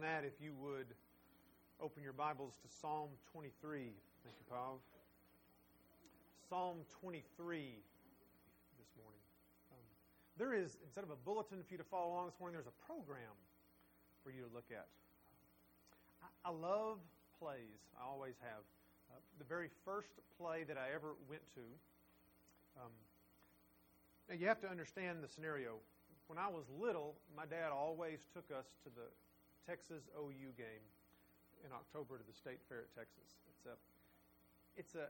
that, if you would open your Bibles to Psalm 23. Thank you, Pav. Psalm 23 this morning. Um, there is, instead of a bulletin for you to follow along this morning, there's a program for you to look at. I, I love plays, I always have. Uh, the very first play that I ever went to, um, now you have to understand the scenario. When I was little, my dad always took us to the Texas OU game in October to the State Fair at Texas. It's a, it's a,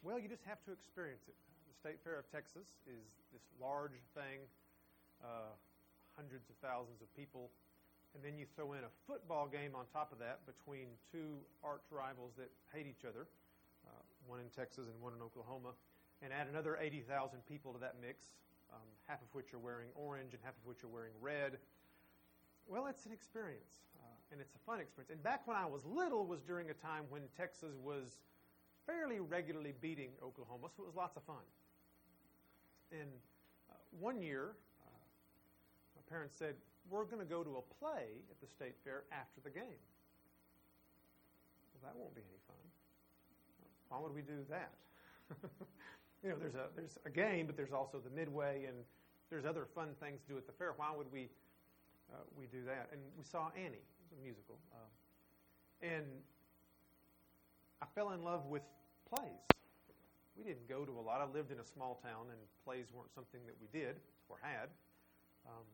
well, you just have to experience it. The State Fair of Texas is this large thing, uh, hundreds of thousands of people, and then you throw in a football game on top of that between two arch rivals that hate each other, uh, one in Texas and one in Oklahoma, and add another 80,000 people to that mix, um, half of which are wearing orange and half of which are wearing red well, it's an experience, uh, and it's a fun experience. And back when I was little was during a time when Texas was fairly regularly beating Oklahoma, so it was lots of fun. And uh, one year, uh, my parents said, We're going to go to a play at the state fair after the game. Well, that won't be any fun. Why would we do that? you know, there's a, there's a game, but there's also the midway, and there's other fun things to do at the fair. Why would we uh, we do that. And we saw Annie, it a musical. Uh, and I fell in love with plays. We didn't go to a lot. I lived in a small town, and plays weren't something that we did or had. Um,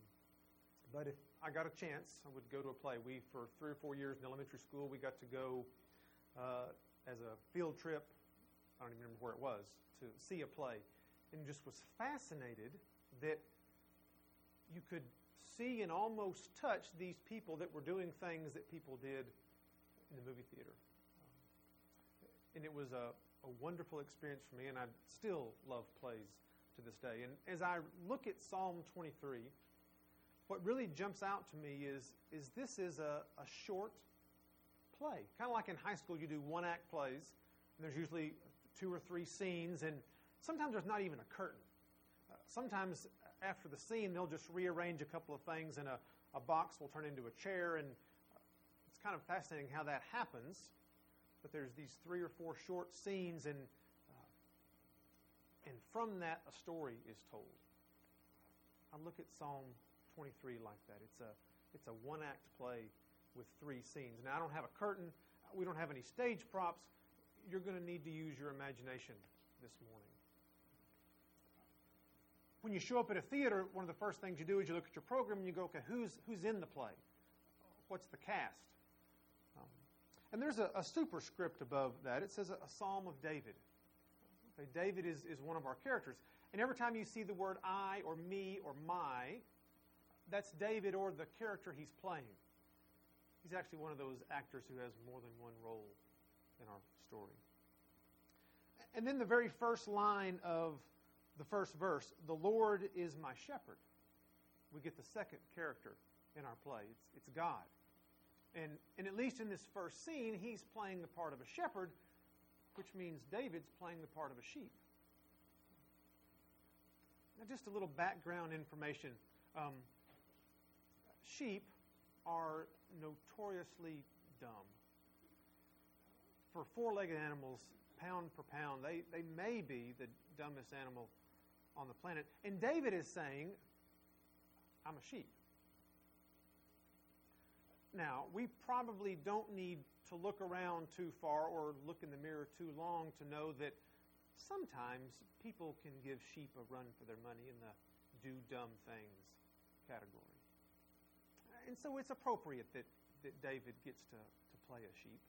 but if I got a chance, I would go to a play. We, for three or four years in elementary school, we got to go uh, as a field trip. I don't even remember where it was to see a play, and just was fascinated that you could see and almost touch these people that were doing things that people did in the movie theater. And it was a, a wonderful experience for me, and I still love plays to this day. And as I look at Psalm 23, what really jumps out to me is, is this is a, a short play. Kind of like in high school, you do one act plays, and there's usually two or three scenes, and sometimes there's not even a curtain. Uh, sometimes after the scene, they'll just rearrange a couple of things, and a, a box will turn into a chair. And it's kind of fascinating how that happens. But there's these three or four short scenes, and uh, and from that, a story is told. I look at Psalm 23 like that. It's a it's a one act play with three scenes. Now I don't have a curtain. We don't have any stage props. You're going to need to use your imagination this morning when you show up at a theater, one of the first things you do is you look at your program and you go, okay, who's, who's in the play? What's the cast? Um, and there's a, a, superscript above that. It says a, a Psalm of David. Okay, David is, is one of our characters. And every time you see the word I or me or my, that's David or the character he's playing. He's actually one of those actors who has more than one role in our story. And then the very first line of the first verse, the Lord is my shepherd. We get the second character in our play. It's, it's God. And, and at least in this first scene, he's playing the part of a shepherd, which means David's playing the part of a sheep. Now, just a little background information. Um, sheep are notoriously dumb. For four legged animals, pound per pound, they, they may be the dumbest animal on the planet. And David is saying, I'm a sheep. Now, we probably don't need to look around too far or look in the mirror too long to know that sometimes people can give sheep a run for their money in the do dumb things category. And so it's appropriate that, that David gets to, to play a sheep.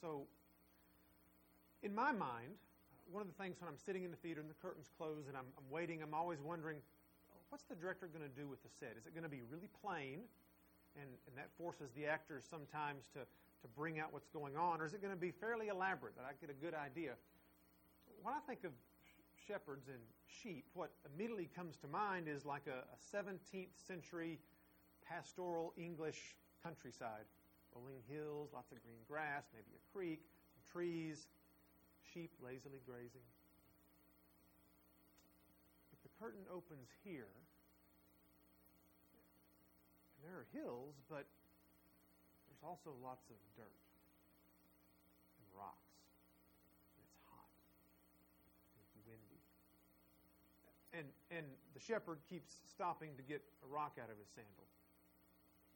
So, in my mind, one of the things when I'm sitting in the theater and the curtains close and I'm, I'm waiting, I'm always wondering, what's the director going to do with the set? Is it going to be really plain, and, and that forces the actors sometimes to, to bring out what's going on, or is it going to be fairly elaborate that I get a good idea? When I think of shepherds and sheep, what immediately comes to mind is like a, a 17th century pastoral English countryside. Rolling hills, lots of green grass, maybe a creek, some trees, sheep lazily grazing. But the curtain opens here, and there are hills, but there's also lots of dirt and rocks. And it's hot. It's windy. And, and the shepherd keeps stopping to get a rock out of his sandal.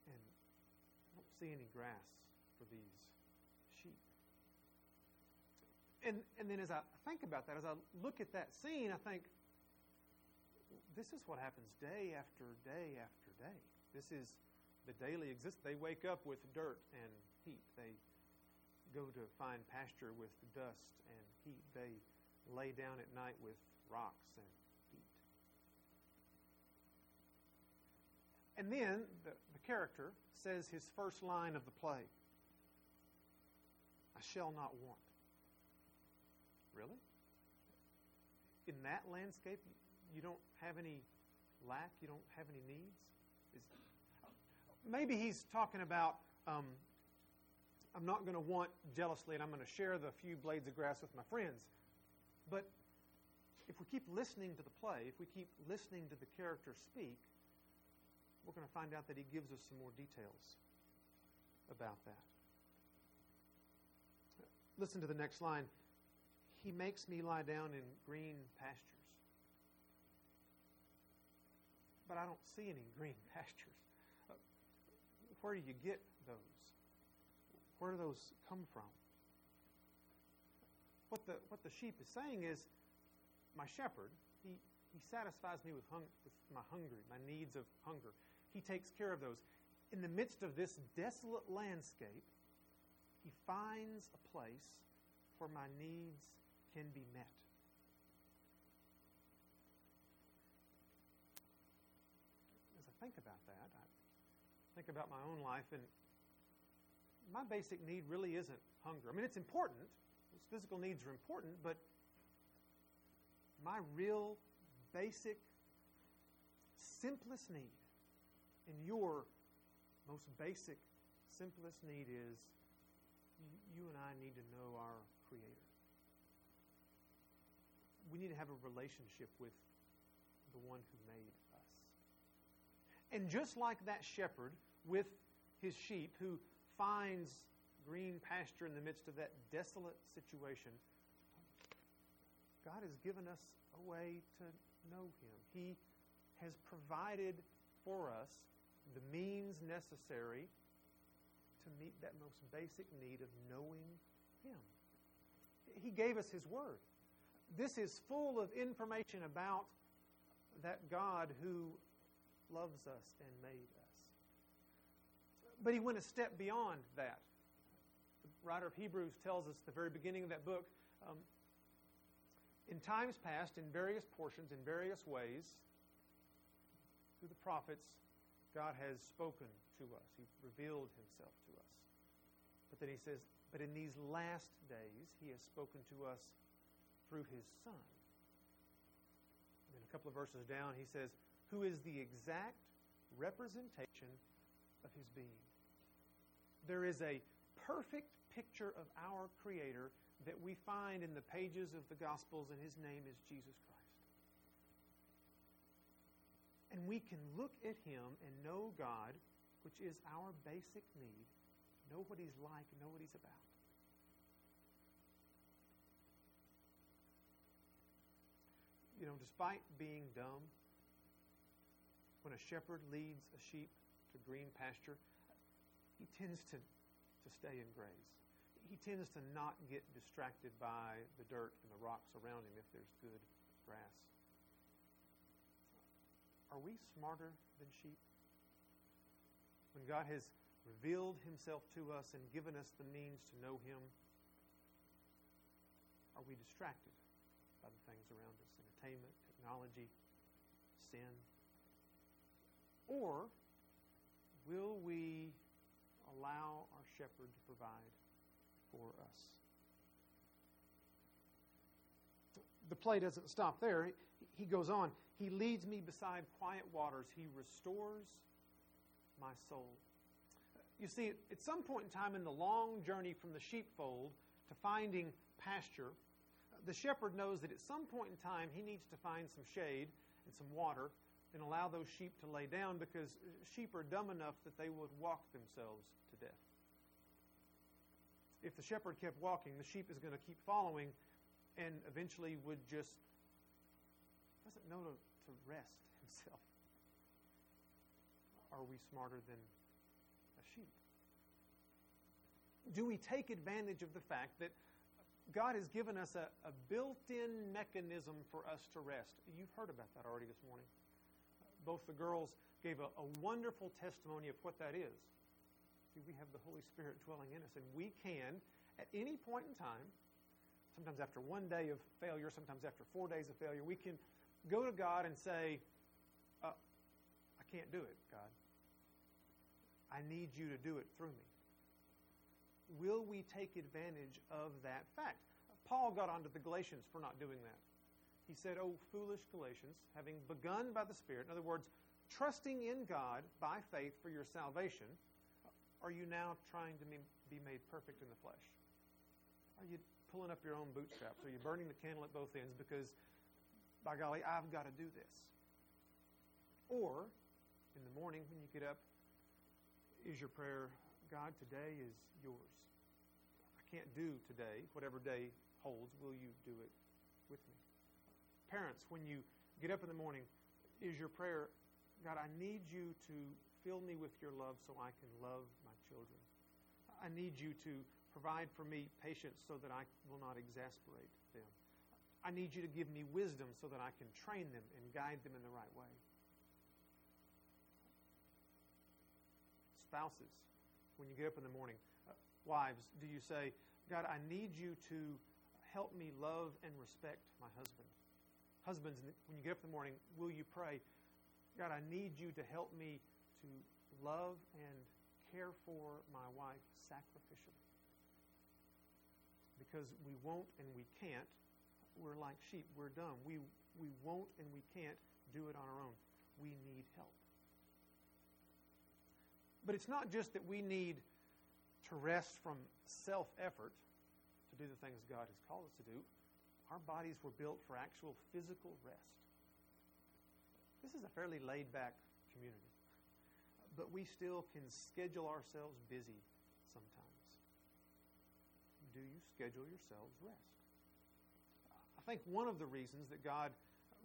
And I don't see any grass for these. And, and then as I think about that, as I look at that scene, I think, this is what happens day after day after day. This is the daily existence. They wake up with dirt and heat. They go to find pasture with dust and heat. They lay down at night with rocks and heat. And then the, the character says his first line of the play I shall not want. Really? In that landscape, you don't have any lack, you don't have any needs? Is, maybe he's talking about um, I'm not going to want jealously and I'm going to share the few blades of grass with my friends. But if we keep listening to the play, if we keep listening to the character speak, we're going to find out that he gives us some more details about that. Listen to the next line. He makes me lie down in green pastures. But I don't see any green pastures. Uh, where do you get those? Where do those come from? What the, what the sheep is saying is, my shepherd, he, he satisfies me with, hung, with my hunger, my needs of hunger. He takes care of those. In the midst of this desolate landscape, He finds a place for my needs can be met. As I think about that, I think about my own life, and my basic need really isn't hunger. I mean, it's important. Those physical needs are important, but my real, basic, simplest need and your most basic, simplest need is you and I need to know our Creator. We need to have a relationship with the one who made us. And just like that shepherd with his sheep who finds green pasture in the midst of that desolate situation, God has given us a way to know him. He has provided for us the means necessary to meet that most basic need of knowing Him. He gave us His Word. This is full of information about that God who loves us and made us. But He went a step beyond that. The writer of Hebrews tells us at the very beginning of that book um, in times past, in various portions, in various ways, through the prophets, God has spoken to us. He revealed himself to us. But then he says, but in these last days, he has spoken to us through his Son. And a couple of verses down, he says, who is the exact representation of his being. There is a perfect picture of our Creator that we find in the pages of the Gospels, and his name is Jesus Christ. And we can look at Him and know God, which is our basic need, know what He's like, know what He's about. You know, despite being dumb, when a shepherd leads a sheep to green pasture, he tends to, to stay and graze. He tends to not get distracted by the dirt and the rocks around him if there's good grass. Are we smarter than sheep? When God has revealed himself to us and given us the means to know him, are we distracted by the things around us? Entertainment, technology, sin? Or will we allow our shepherd to provide for us? The play doesn't stop there. He goes on. He leads me beside quiet waters. He restores my soul. You see, at some point in time in the long journey from the sheepfold to finding pasture, the shepherd knows that at some point in time he needs to find some shade and some water and allow those sheep to lay down because uh, sheep are dumb enough that they would walk themselves to death. If the shepherd kept walking, the sheep is going to keep following and eventually would just doesn't know to, to rest himself. Are we smarter than a sheep? Do we take advantage of the fact that God has given us a, a built in mechanism for us to rest? You've heard about that already this morning. Both the girls gave a, a wonderful testimony of what that is. See, we have the Holy Spirit dwelling in us, and we can, at any point in time, sometimes after one day of failure, sometimes after four days of failure, we can go to God and say, uh, I can't do it, God. I need you to do it through me. Will we take advantage of that fact? Paul got onto the Galatians for not doing that. He said, Oh, foolish Galatians, having begun by the Spirit, in other words, trusting in God by faith for your salvation, are you now trying to be made perfect in the flesh? Are you pulling up your own bootstraps? Are you burning the candle at both ends because by golly, I've got to do this. Or, in the morning when you get up, is your prayer, God, today is yours. I can't do today, whatever day holds, will you do it with me? Parents, when you get up in the morning, is your prayer, God, I need you to fill me with your love so I can love my children. I need you to provide for me patience so that I will not exasperate them. I need you to give me wisdom so that I can train them and guide them in the right way. Spouses, when you get up in the morning, uh, wives, do you say, God, I need you to help me love and respect my husband? Husbands, when you get up in the morning, will you pray, God, I need you to help me to love and care for my wife sacrificially? Because we won't and we can't we're like sheep. We're dumb. We, we won't and we can't do it on our own. We need help. But it's not just that we need to rest from self effort to do the things God has called us to do. Our bodies were built for actual physical rest. This is a fairly laid back community, but we still can schedule ourselves busy sometimes. Do you schedule yourselves rest? I think one of the reasons that God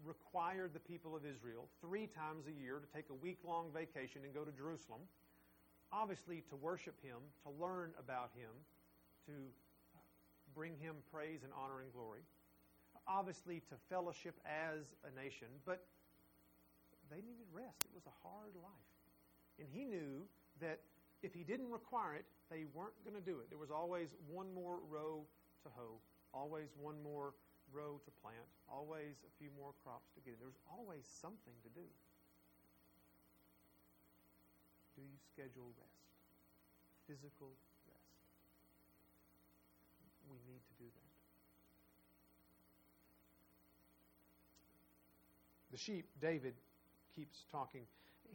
required the people of Israel three times a year to take a week long vacation and go to Jerusalem, obviously to worship Him, to learn about Him, to bring Him praise and honor and glory, obviously to fellowship as a nation, but they needed rest. It was a hard life. And He knew that if He didn't require it, they weren't going to do it. There was always one more row to hoe, always one more row to plant, always a few more crops to get in. was always something to do. Do you schedule rest? Physical rest. We need to do that. The sheep, David keeps talking.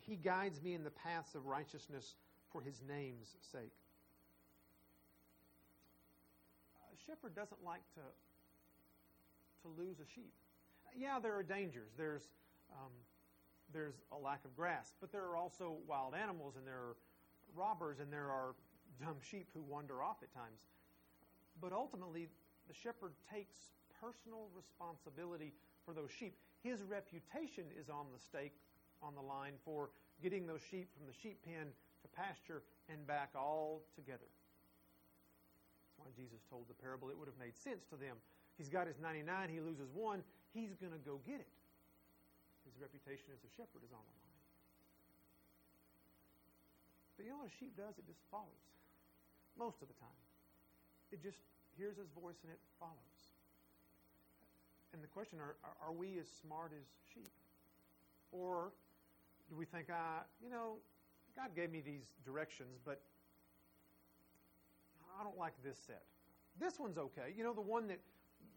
He guides me in the paths of righteousness for his name's sake. A shepherd doesn't like to to lose a sheep. Yeah, there are dangers. There's, um, there's a lack of grass, but there are also wild animals, and there are robbers, and there are dumb sheep who wander off at times. But ultimately, the shepherd takes personal responsibility for those sheep. His reputation is on the stake, on the line for getting those sheep from the sheep pen to pasture and back all together. That's why Jesus told the parable. It would have made sense to them He's got his 99, he loses one, he's going to go get it. His reputation as a shepherd is on the line. But you know what a sheep does? It just follows. Most of the time. It just hears his voice and it follows. And the question are, are we as smart as sheep? Or do we think, ah, you know, God gave me these directions, but I don't like this set. This one's okay. You know, the one that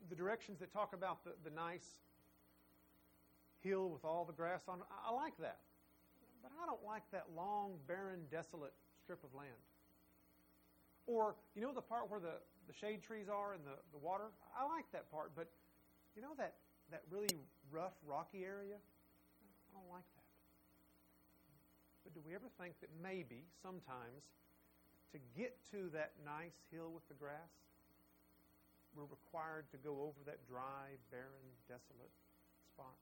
the directions that talk about the, the nice hill with all the grass on it, I, like that. But I don't like that long, barren, desolate strip of land. Or, you know the part where the, the shade trees are and the, the water? I like that part, but you know that, that really rough, rocky area? I don't like that. But do we ever think that maybe, sometimes, to get to that nice hill with the grass, we're required to go over that dry, barren, desolate spot?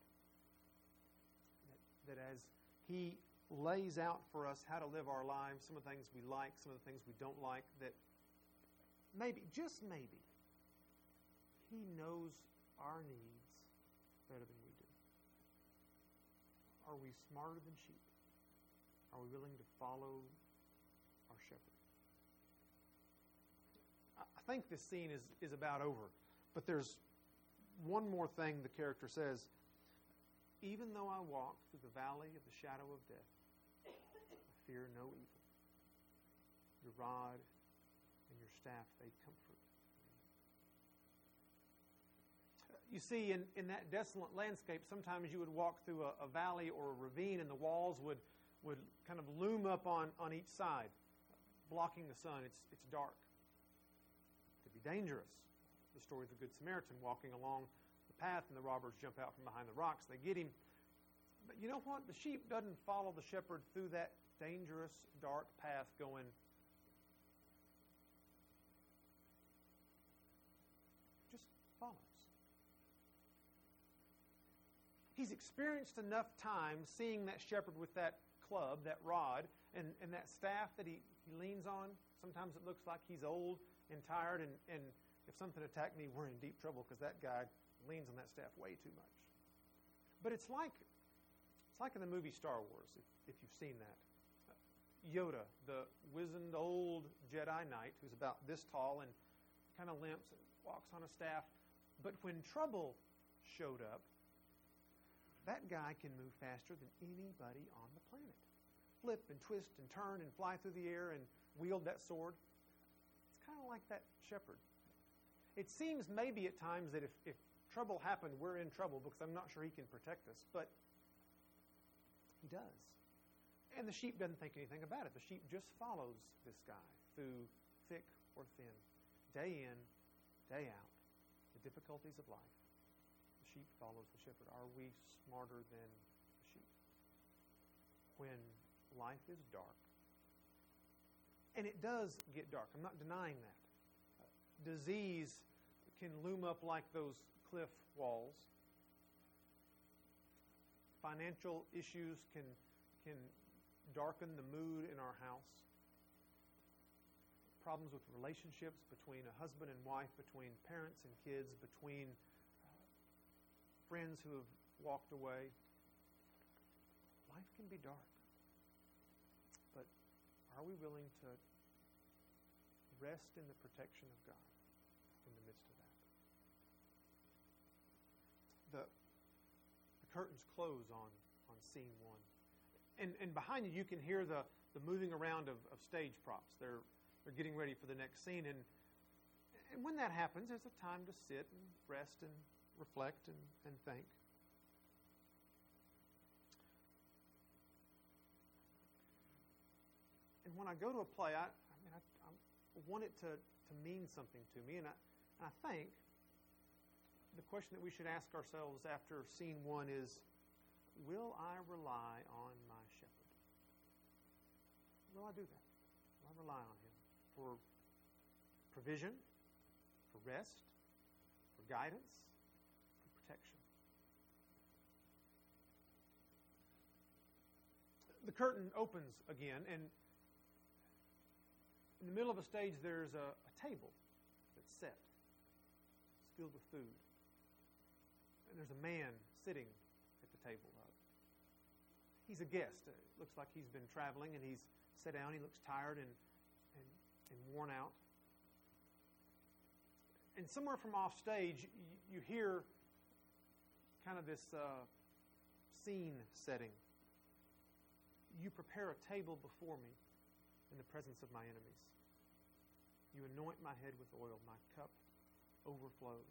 That, as He lays out for us how to live our lives, some of the things we like, some of the things we don't like, that maybe, just maybe, He knows our needs better than we do. Are we smarter than sheep? Are we willing to follow our shepherd? I think this scene is, is about over, but there's one more thing the character says. Even though I walk through the valley of the shadow of death, I fear no evil. Your rod and your staff, they comfort me. you see, in, in that desolate landscape, sometimes you would walk through a, a, valley or a ravine and the walls would, would kind of loom up on, on each side, blocking the sun. It's, it's dark. It could be dangerous. The story of the Good Samaritan walking along path and the robbers jump out from behind the rocks. They get him. But you know what? The sheep doesn't follow the shepherd through that dangerous, dark path going, just follows. he's experienced enough time seeing that shepherd with that club, that rod, and, and that staff that he, he leans on. Sometimes it looks like he's old and tired, and, and if something attacked me, we're in deep trouble because that guy leans on that staff way too much. But it's like it's like in the movie Star Wars, if, if you've seen that. Uh, Yoda, the wizened old Jedi Knight, who's about this tall and kind of limps and walks on a staff. But when trouble showed up, that guy can move faster than anybody on the planet. Flip and twist and turn and fly through the air and wield that sword. It's kind of like that shepherd. It seems maybe at times that if, if trouble happened, we're in trouble because I'm not sure he can protect us, but he does. And the sheep doesn't think anything about it. The sheep just follows this guy through thick or thin, day in, day out, the difficulties of life The sheep follows the shepherd. Are we smarter than the sheep? When life is dark, and it does get dark, I'm not denying that. Uh, disease can loom up like those cliff walls. Financial issues can, can darken the mood in our house. Problems with relationships between a husband and wife, between parents and kids, between uh, friends who have walked away. Life can be dark. But are we willing to rest in the protection of God in the midst of that? Curtains close on, on scene one. And, and behind you, you can hear the, the moving around of, of stage props. They're, they're getting ready for the next scene. And, and when that happens, there's a time to sit and rest and reflect and, and think. And when I go to a play, I, I mean, I, I, want it to, to mean something to me. And I, and I think the question that we should ask ourselves after scene one is Will I rely on my shepherd? Will I do that? Will I rely on him for provision, for rest, for guidance? For protection. The curtain opens again, and in the middle of a stage, there's a, a table that's set. It's filled with food. There's a man sitting at the table. He's a guest. It looks like he's been traveling, and he's sat down. He looks tired and, and, and worn out. And somewhere from off stage, you, you hear kind of this uh, scene setting. You prepare a table before me in the presence of my enemies. You anoint my head with oil, my cup overflows.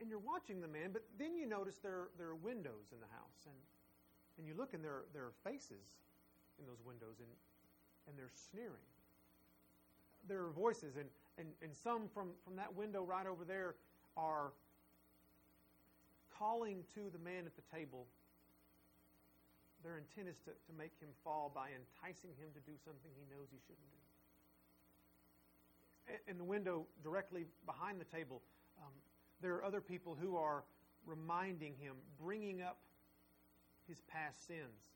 And you're watching the man, but then you notice there, there are windows in the house. And, and you look, and there, there are faces in those windows, and, and they're sneering. There are voices, and, and, and some from, from that window right over there are calling to the man at the table, their intent is to, to make him fall by enticing him to do something he knows he shouldn't do. In the window directly behind the table, um, there are other people who are reminding him, bringing up his past sins.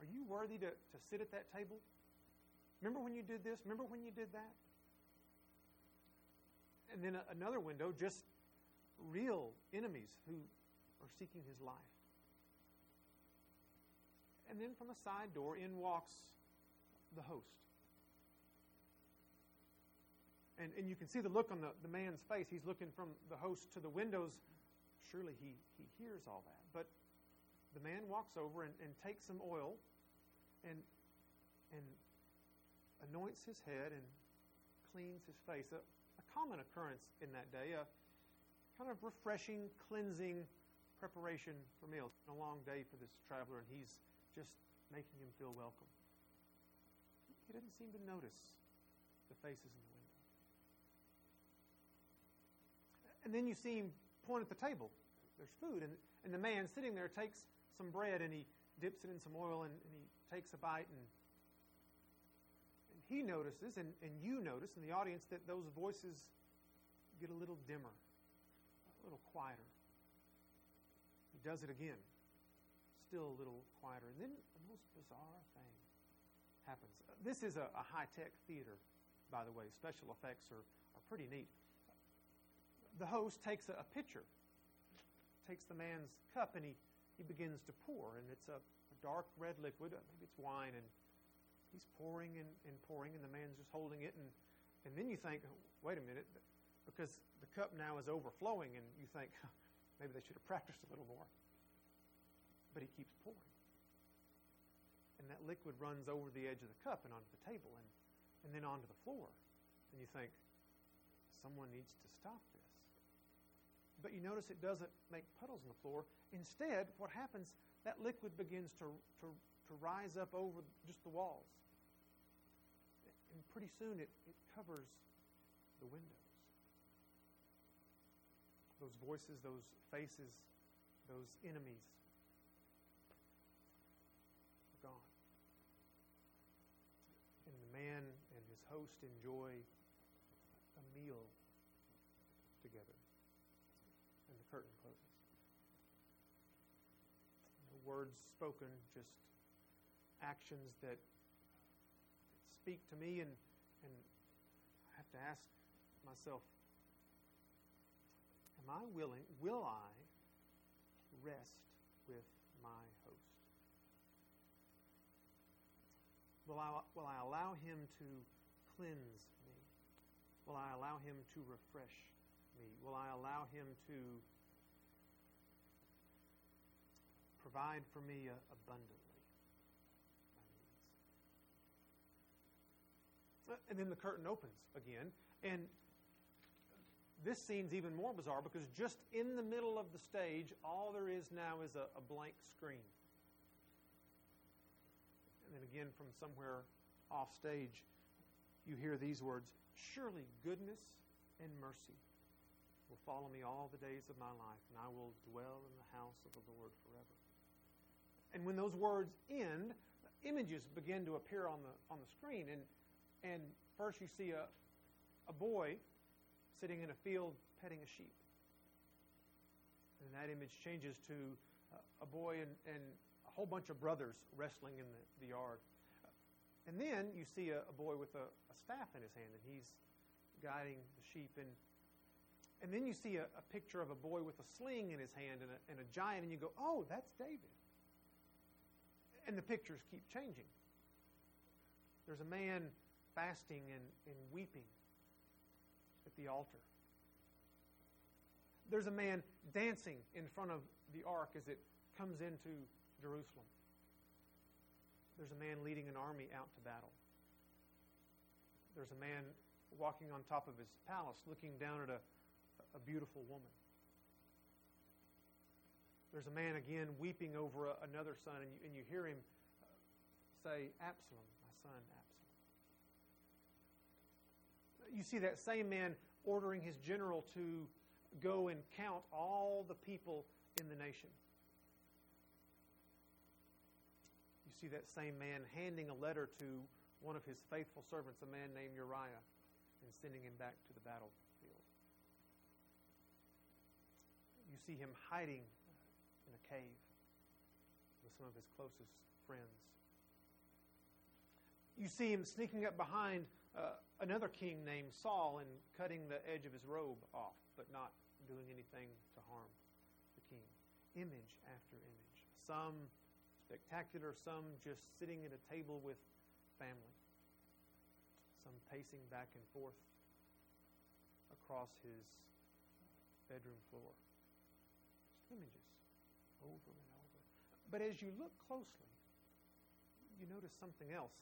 Are you worthy to, to sit at that table? Remember when you did this? Remember when you did that? And then another window, just real enemies who are seeking his life. And then from a side door, in walks the host. And, and you can see the look on the, the man's face. He's looking from the host to the windows. Surely he, he hears all that. But the man walks over and, and takes some oil and, and anoints his head and cleans his face. A, a common occurrence in that day, a kind of refreshing, cleansing preparation for meals. It's been a long day for this traveler, and he's just making him feel welcome. He doesn't seem to notice the faces in the And then you see him point at the table. There's food, and, and the man sitting there takes some bread and he dips it in some oil and, and he takes a bite and, and he notices and, and you notice in the audience that those voices get a little dimmer, a little quieter. He does it again, still a little quieter. And then the most bizarre thing happens. This is a, a high tech theater, by the way. Special effects are, are pretty neat. The host takes a, pitcher, takes the man's cup, and he he begins to pour, and it's a, a dark red liquid. Uh, maybe it's wine, and he's pouring and, and pouring, and the man's just holding it. And, and then you think, wait a minute, because the cup now is overflowing, and you think, maybe they should have practiced a little more. But he keeps pouring. And that liquid runs over the edge of the cup and onto the table and, and then onto the floor. And you think, someone needs to stop. But you notice it doesn't make puddles on the floor. Instead, what happens, that liquid begins to, to, to rise up over just the walls. And pretty soon it, it covers the windows. Those voices, those faces, those enemies are gone. And the man and his host enjoy a meal together. Curtain closes words spoken, just actions that speak to me, and, and I have to ask myself, am I willing, will I rest with my host? Will I, will I allow him to cleanse me? Will I allow him to refresh me? Will I allow him to provide for me uh, abundantly And then the curtain opens again, and this scene's even more bizarre because just in the middle of the stage, all there is now is a, a blank screen. And then again, from somewhere off stage, you hear these words Surely goodness and mercy will follow me all the days of my life, and I will dwell in the house of the Lord forever. And when those words end, images begin to appear on the, on the screen. And, and first you see a, a boy sitting in a field petting a sheep. And that image changes to a boy and, and a whole bunch of brothers wrestling in the, the yard. And then you see a, a boy with a, a, staff in his hand, and he's guiding the sheep. And, and then you see a, a picture of a boy with a sling in his hand and a, and a giant, and you go, oh, that's David. And the pictures keep changing. There's a man fasting and, and weeping at the altar. There's a man dancing in front of the ark as it comes into Jerusalem. There's a man leading an army out to battle. There's a man walking on top of his palace looking down at a, a beautiful woman. There's a man again weeping over a, another son, and you, and you hear him say, Absalom, my son Absalom. You see that same man ordering his general to go and count all the people in the nation. You see that same man handing a letter to one of his faithful servants, a man named Uriah, and sending him back to the battlefield. You see him hiding a cave with some of his closest friends. You see him sneaking up behind uh, another king named Saul and cutting the edge of his robe off, but not doing anything to harm the king. Image after image. Some spectacular, some just sitting at a table with family, some pacing back and forth across his bedroom floor. Just images over and over. But as you look closely, you notice something else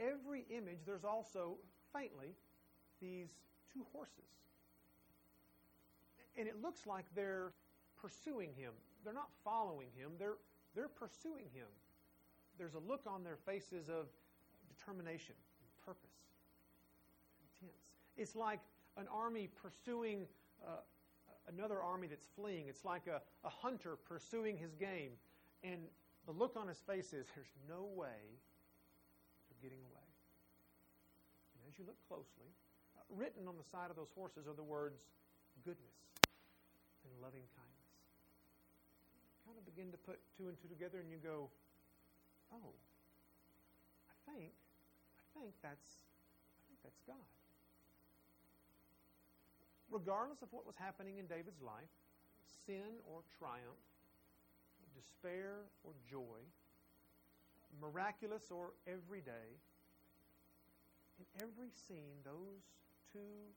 every image, there's also, faintly, these two horses. And it looks like they're pursuing him. They're not following him, they're, they're pursuing him. There's a look on their faces of determination and purpose, intense. It's like an army pursuing uh, another army that's fleeing. It's like a, a hunter pursuing his game. And the look on his face is there's no way of getting away. And as you look closely, uh, written on the side of those horses are the words goodness and loving kindness. Kind of begin to put two and two together and you go, oh, I think, I think that's, I think that's God. Regardless of what was happening in David's life, sin or triumph, despair or joy, miraculous or everyday, in every scene, those two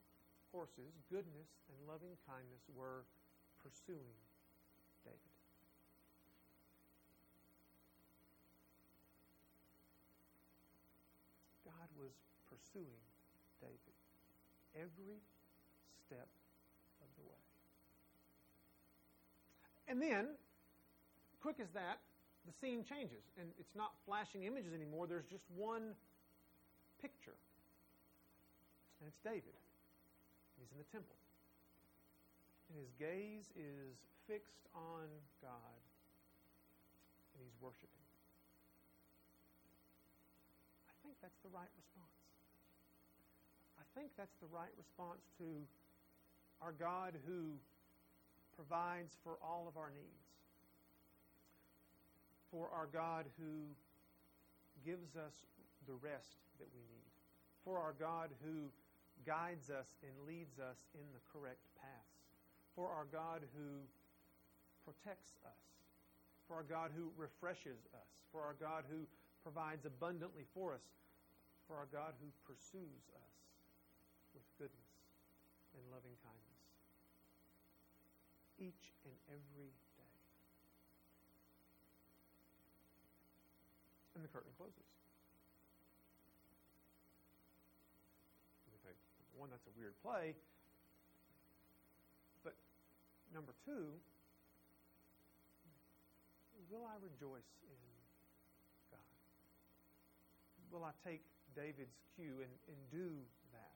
horses, goodness and loving kindness, were pursuing David. God was pursuing David every step of the way. And then, quick as that, the scene changes, and it's not flashing images anymore. There's just one picture. And it's David. He's in the temple. And his gaze is fixed on God, and he's worshiping. I think that's the right response. I think that's the right response to our God who provides for all of our needs for our God who gives us the rest that we need, for our God who guides us and leads us in the correct paths, for our God who protects us, for our God who refreshes us, for our God who provides abundantly for us, for our God who pursues us with goodness and loving kindness. Each and every day. and the curtain closes. Think, one, that's a weird play. But number two, will I rejoice in God? Will I take David's cue and, and do that?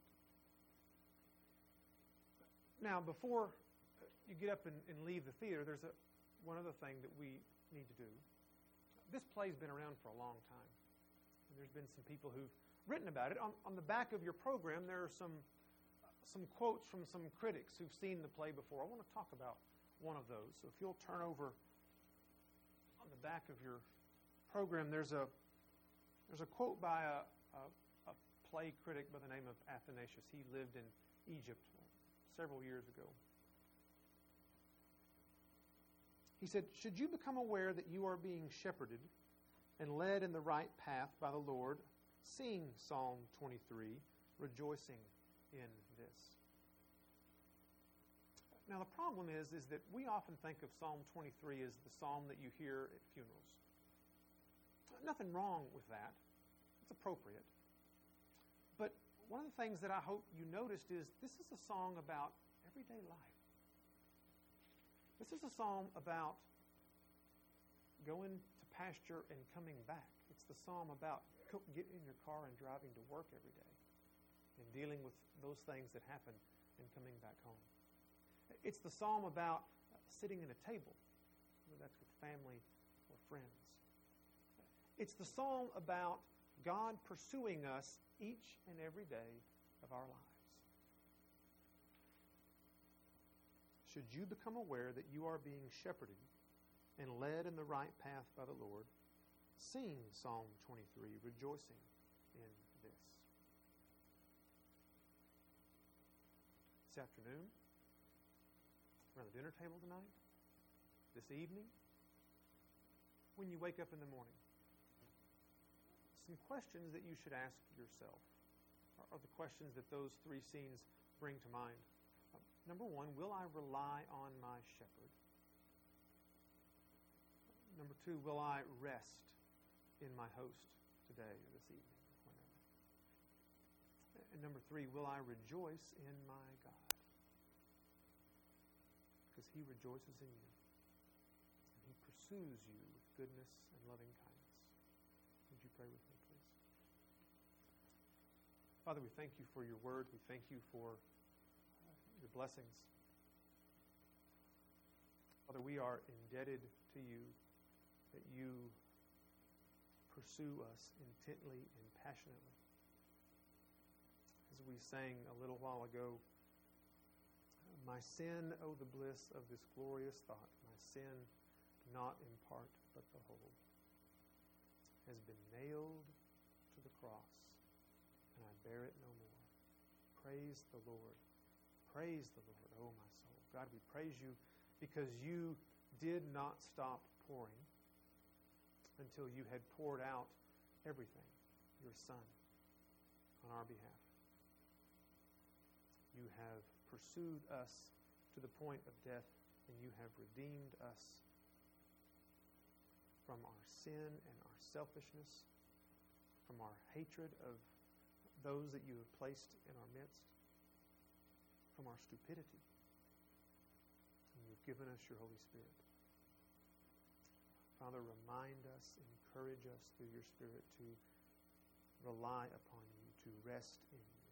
Now, before you get up and, and leave the theater, there's a, one other thing that we need to do this play's been around for a long time. And there's been some people who've written about it. On, on the back of your program, there are some, some quotes from some critics who've seen the play before. I want to talk about one of those. So if you'll turn over on the back of your program, there's a, there's a quote by a, a, a play critic by the name of Athanasius. He lived in Egypt several years ago. He said, Should you become aware that you are being shepherded and led in the right path by the Lord, sing Psalm 23, rejoicing in this. Now, the problem is, is that we often think of Psalm 23 as the psalm that you hear at funerals. Nothing wrong with that. It's appropriate. But one of the things that I hope you noticed is this is a song about everyday life. This is a psalm about going to pasture and coming back. It's the psalm about getting in your car and driving to work every day and dealing with those things that happen and coming back home. It's the psalm about sitting at a table, whether that's with family or friends. It's the song about God pursuing us each and every day of our lives. Should you become aware that you are being shepherded and led in the right path by the Lord, sing Psalm 23, rejoicing in this. This afternoon, around the dinner table tonight, this evening, when you wake up in the morning, some questions that you should ask yourself are the questions that those three scenes bring to mind. Number one, will I rely on my shepherd? Number two, will I rest in my host today or this evening whenever? And number three, will I rejoice in my God? Because he rejoices in you. And he pursues you with goodness and loving kindness. Would you pray with me, please? Father, we thank you for your word. We thank you for your blessings. Father, we are indebted to you that you pursue us intently and passionately. As we sang a little while ago, my sin, oh, the bliss of this glorious thought, my sin, not in part but the whole, has been nailed to the cross, and I bear it no more. Praise the Lord. Praise the Lord, oh my soul. God, we praise you because you did not stop pouring until you had poured out everything, your Son, on our behalf. You have pursued us to the point of death, and you have redeemed us from our sin and our selfishness, from our hatred of those that you have placed in our midst, from our stupidity. And you've given us your Holy Spirit. Father, remind us, encourage us through your Spirit to rely upon you, to rest in you.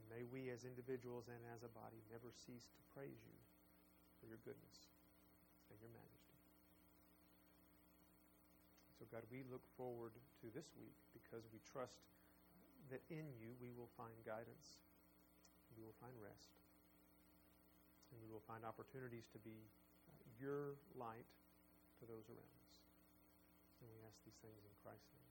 And may we as individuals and as a body never cease to praise you for your goodness and your majesty. So, God, we look forward to this week because we trust that in you we will find guidance, we will find rest, and we will find opportunities to be uh, your light to those around us. And we ask these things in Christ's name.